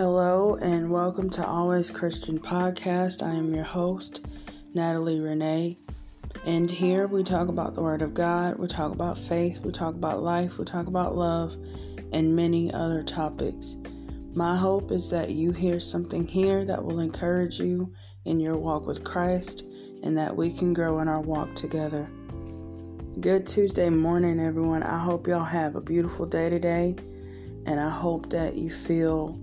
Hello, and welcome to Always Christian Podcast. I am your host, Natalie Renee. And here we talk about the Word of God, we talk about faith, we talk about life, we talk about love, and many other topics. My hope is that you hear something here that will encourage you in your walk with Christ and that we can grow in our walk together. Good Tuesday morning, everyone. I hope y'all have a beautiful day today, and I hope that you feel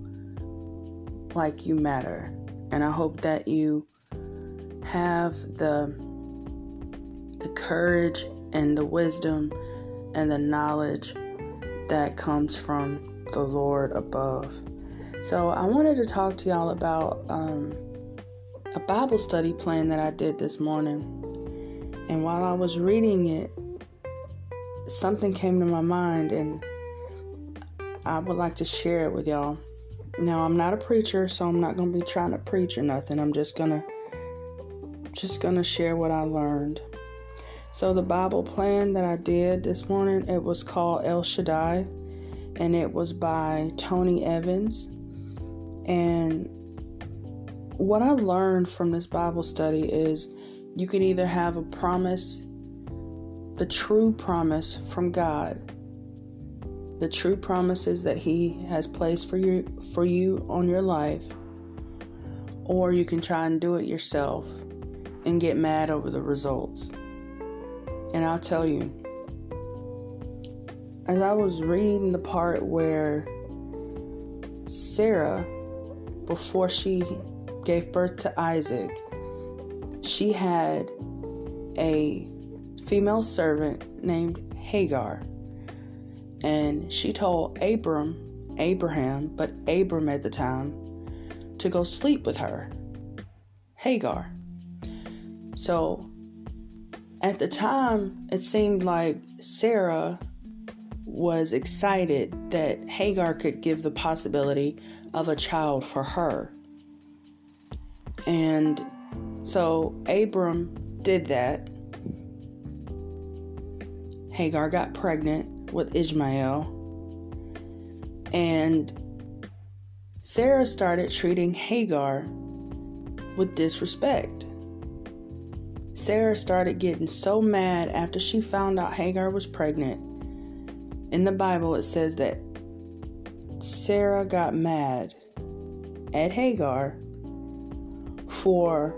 like you matter. And I hope that you have the the courage and the wisdom and the knowledge that comes from the Lord above. So I wanted to talk to y'all about um, a Bible study plan that I did this morning. And while I was reading it, something came to my mind, and I would like to share it with y'all. Now, I'm not a preacher, so I'm not going to be trying to preach or nothing. I'm just going to just going to share what I learned. So the Bible plan that I did this morning, it was called El Shaddai and it was by Tony Evans. And what I learned from this Bible study is you can either have a promise, the true promise from God, the true promises that He has placed for you for you on your life, or you can try and do it yourself and get mad over the results. And I'll tell you, as I was reading the part where Sarah, before she gave birth to Isaac, she had a female servant named Hagar. And she told Abram, Abraham, but Abram at the time, to go sleep with her, Hagar. So at the time, it seemed like Sarah was excited that Hagar could give the possibility of a child for her. And so Abram did that. Hagar got pregnant with Ishmael. And Sarah started treating Hagar with disrespect. Sarah started getting so mad after she found out Hagar was pregnant. In the Bible, it says that Sarah got mad at Hagar for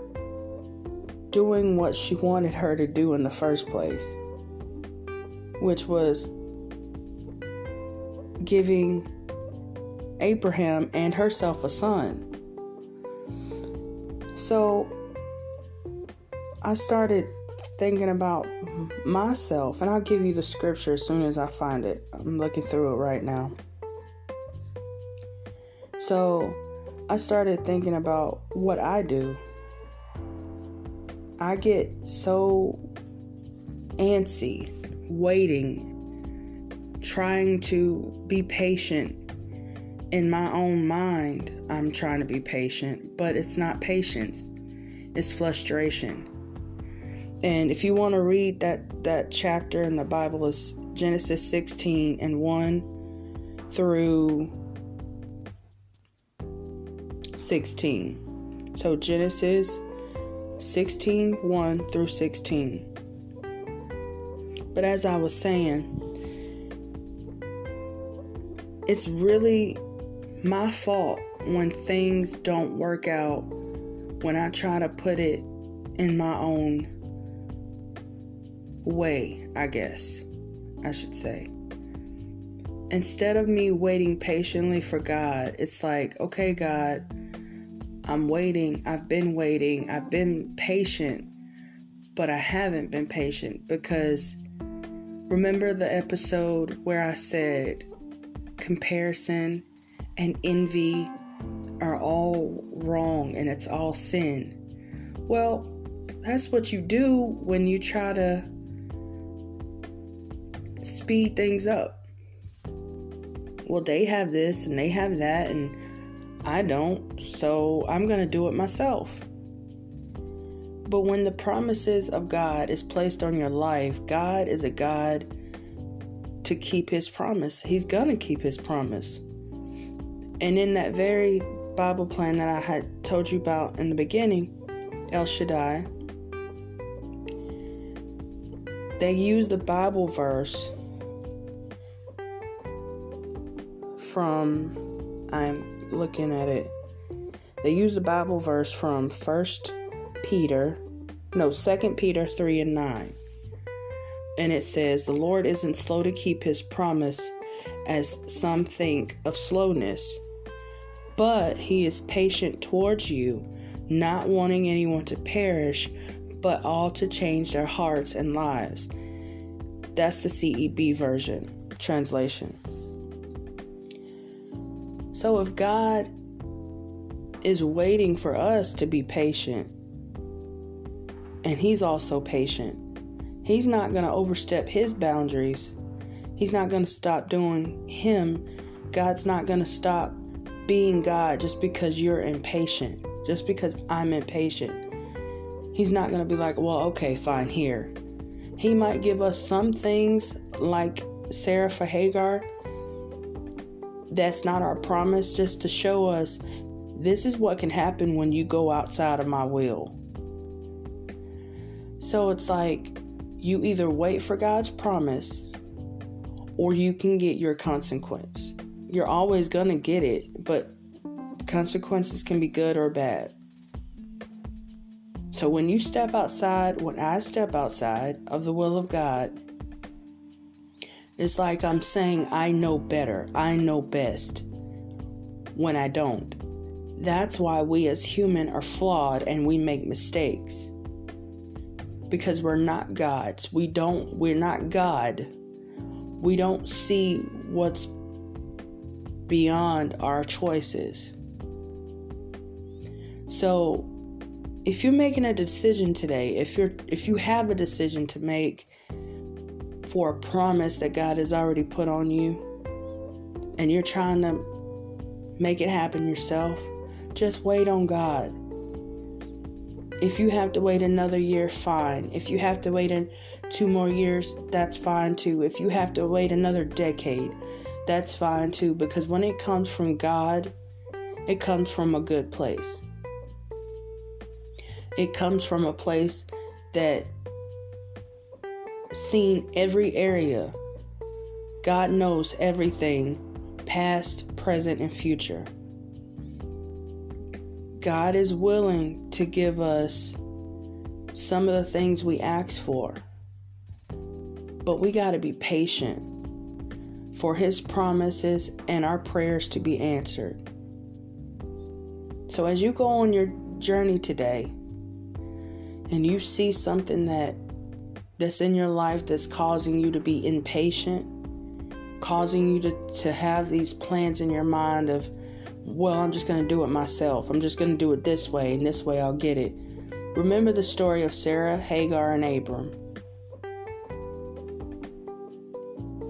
doing what she wanted her to do in the first place, which was giving Abraham and herself a son. So I started thinking about myself, and I'll give you the scripture as soon as I find it. I'm looking through it right now. So I started thinking about what I do. I get so antsy waiting, trying to be patient. In my own mind, I'm trying to be patient, but it's not patience, it's frustration. And if you want to read that that chapter in the Bible is Genesis 16 and 1 through 16. So Genesis 16 1 through 16. But as I was saying, it's really my fault when things don't work out when I try to put it in my own way, I guess I should say. Instead of me waiting patiently for God, it's like, okay, God, I'm waiting. I've been waiting. I've been patient, but I haven't been patient because remember the episode where I said comparison and envy are all wrong and it's all sin? Well, that's what you do when you try to speed things up. Well, they have this and they have that, and I don't, so I'm going to do it myself. But when the promises of God is placed on your life, God is a God to keep his promise. He's going to keep his promise. And in that very Bible plan that I had told you about in the beginning, El Shaddai, they use the Bible verse from, I'm looking at it, they use the Bible verse from First Peter, no, Second Peter 3 and 9. And it says, The Lord isn't slow to keep his promise, as some think of slowness, but he is patient towards you, not wanting anyone to perish, but all to change their hearts and lives. That's the CEB version translation. So if God is waiting for us to be patient, and He's also patient, He's not going to overstep His boundaries. He's not going to stop doing Him. God's not going to stop being God just because you're impatient, just because I'm impatient. He's not going to be like, well, okay, fine, here. He might give us some things like Sarah for Hagar that's not our promise, just to show us this is what can happen when you go outside of my will. So it's like you either wait for God's promise or you can get your consequence. You're always going to get it, but consequences can be good or bad. So when you step outside, when I step outside of the will of God, it's like I'm saying, I know better, I know best when I don't. That's why we as human are flawed and we make mistakes. Because we're not gods. We don't we're not God. We don't see what's beyond our choices. So, if you're making a decision today, if you're if you have a decision to make for a promise that God has already put on you and you're trying to make it happen yourself, just wait on God. If you have to wait another year, fine. If you have to wait in two more years, that's fine too. If you have to wait another decade, that's fine too. Because when it comes from God, it comes from a good place. It comes from a place that seen every area. God knows everything, past, present, and future. God is willing to give us some of the things we ask for. But we got to be patient for His promises and our prayers to be answered. So, as you go on your journey today and you see something that that's in your life that's causing you to be impatient, causing you to, to have these plans in your mind of, well, I'm just going to do it myself. I'm just going to do it this way, and this way I'll get it. Remember the story of Sarah, Hagar, and Abram.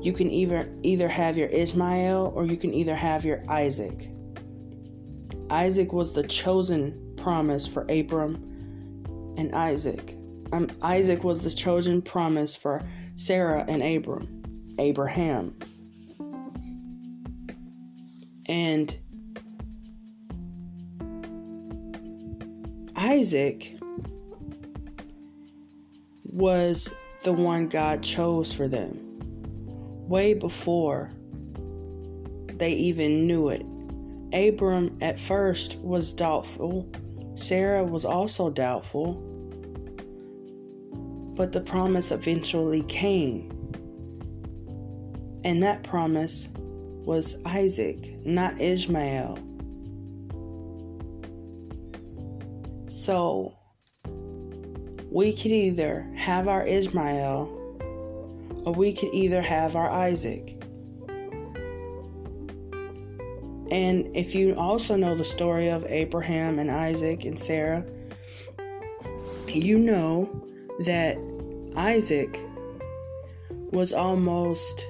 You can either either have your Ishmael or you can either have your Isaac. Isaac was the chosen promise for Abram and Isaac um, Isaac was the chosen promise for Sarah and Abram, Abraham. And Isaac was the one God chose for them way before they even knew it. Abram at first was doubtful, Sarah was also doubtful. But the promise eventually came. And that promise was Isaac, not Ishmael. So we could either have our Ishmael or we could either have our Isaac. And if you also know the story of Abraham and Isaac and Sarah, you know that Isaac was almost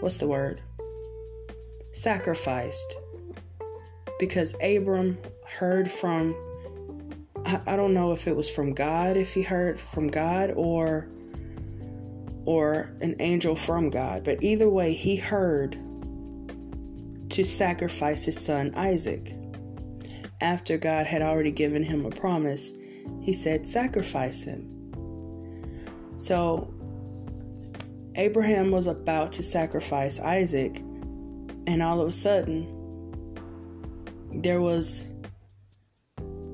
what's the word? Sacrificed because Abram heard from I, don't know if it was from God if he heard from God or or an angel from God, but either way he heard to sacrifice his son Isaac. After God had already given him a promise, he said, Sacrifice him. So, Abraham was about to sacrifice Isaac, and all of a sudden, there was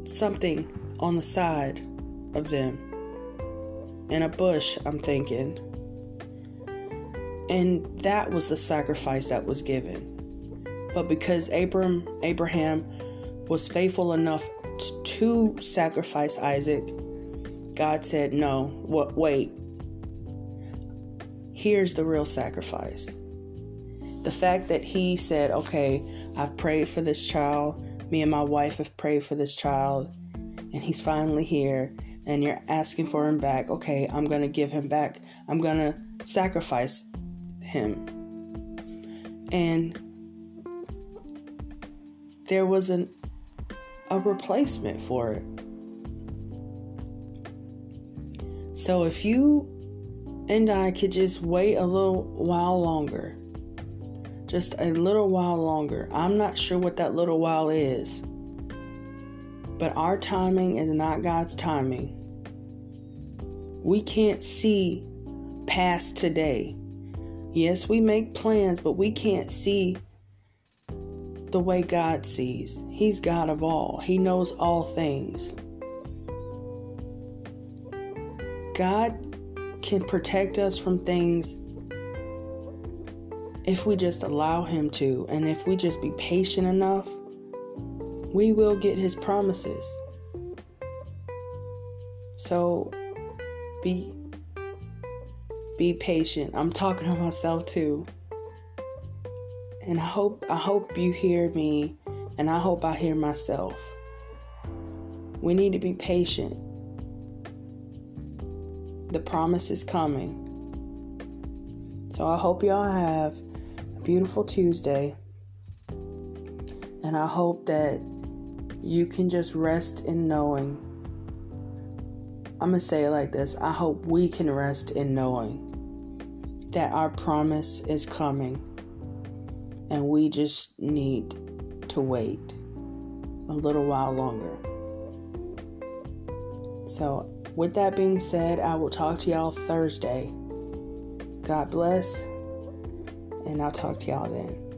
something on the side of them. In a bush, I'm thinking. And that was the sacrifice that was given. But because Abram, Abraham was faithful enough to sacrifice Isaac, God said, No, what, wait. Here's the real sacrifice. The fact that he said, Okay, I've prayed for this child, me and my wife have prayed for this child, and he's finally here, and you're asking for him back. Okay, I'm going to give him back. I'm going to sacrifice him. And there was an, a replacement for it. So if you and I could just wait a little while longer, just a little while longer, I'm not sure what that little while is, but our timing is not God's timing. We can't see past today. Yes, we make plans, but we can't see the way God sees. He's God of all, He knows all things. God can protect us from things if we just allow Him to, and if we just be patient enough, we will get His promises. So be be patient. I'm talking to myself too. And I hope I hope you hear me and I hope I hear myself. We need to be patient. The promise is coming. So I hope y'all have beautiful Tuesday. And I hope that you can just rest in knowing. I'm going to say it like this I hope we can rest in knowing that our promise is coming and we just need to wait a little while longer. So, with that being said, I will talk to y'all Thursday. God bless, and I'll talk to y'all then.